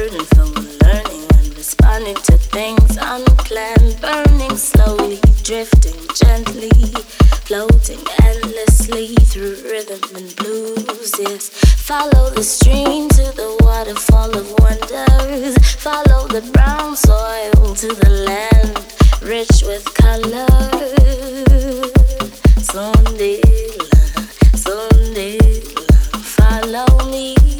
burning, learning. and responding to things unplanned, burning slowly, drifting gently, floating endlessly through rhythm and blues. Yes, follow the stream to the waterfall of wonders. Follow the brown soil to the land rich with color. Sondela, Sondela, follow me.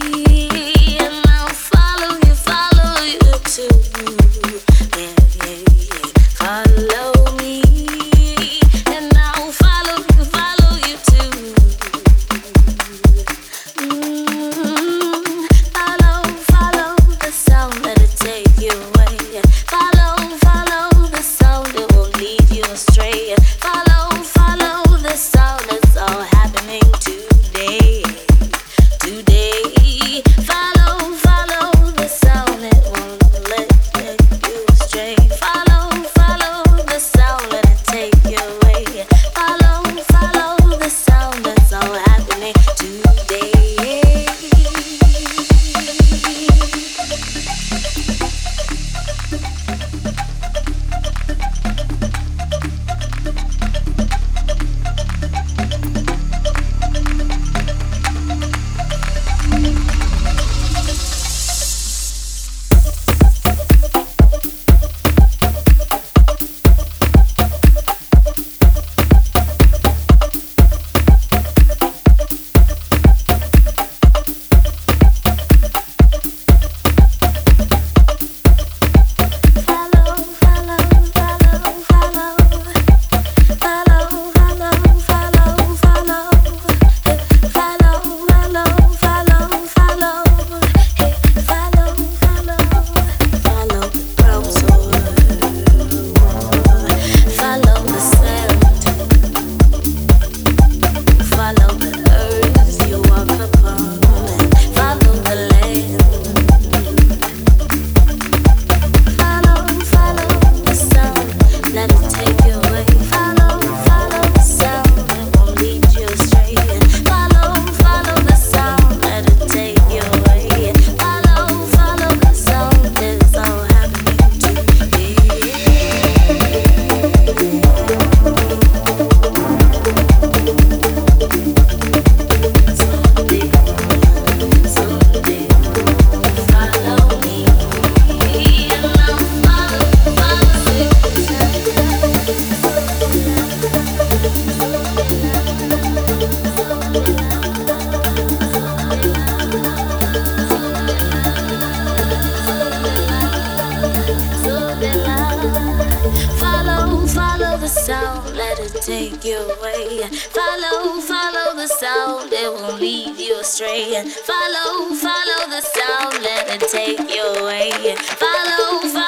astray. Follow, follow the sound, let it take you away. Follow, follow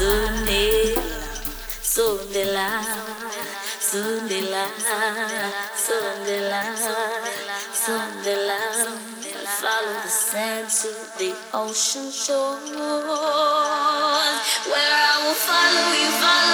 Sunday, Sondela, Sunday la, Sondela, Follow the sand to the ocean shore, where I will follow you, follow.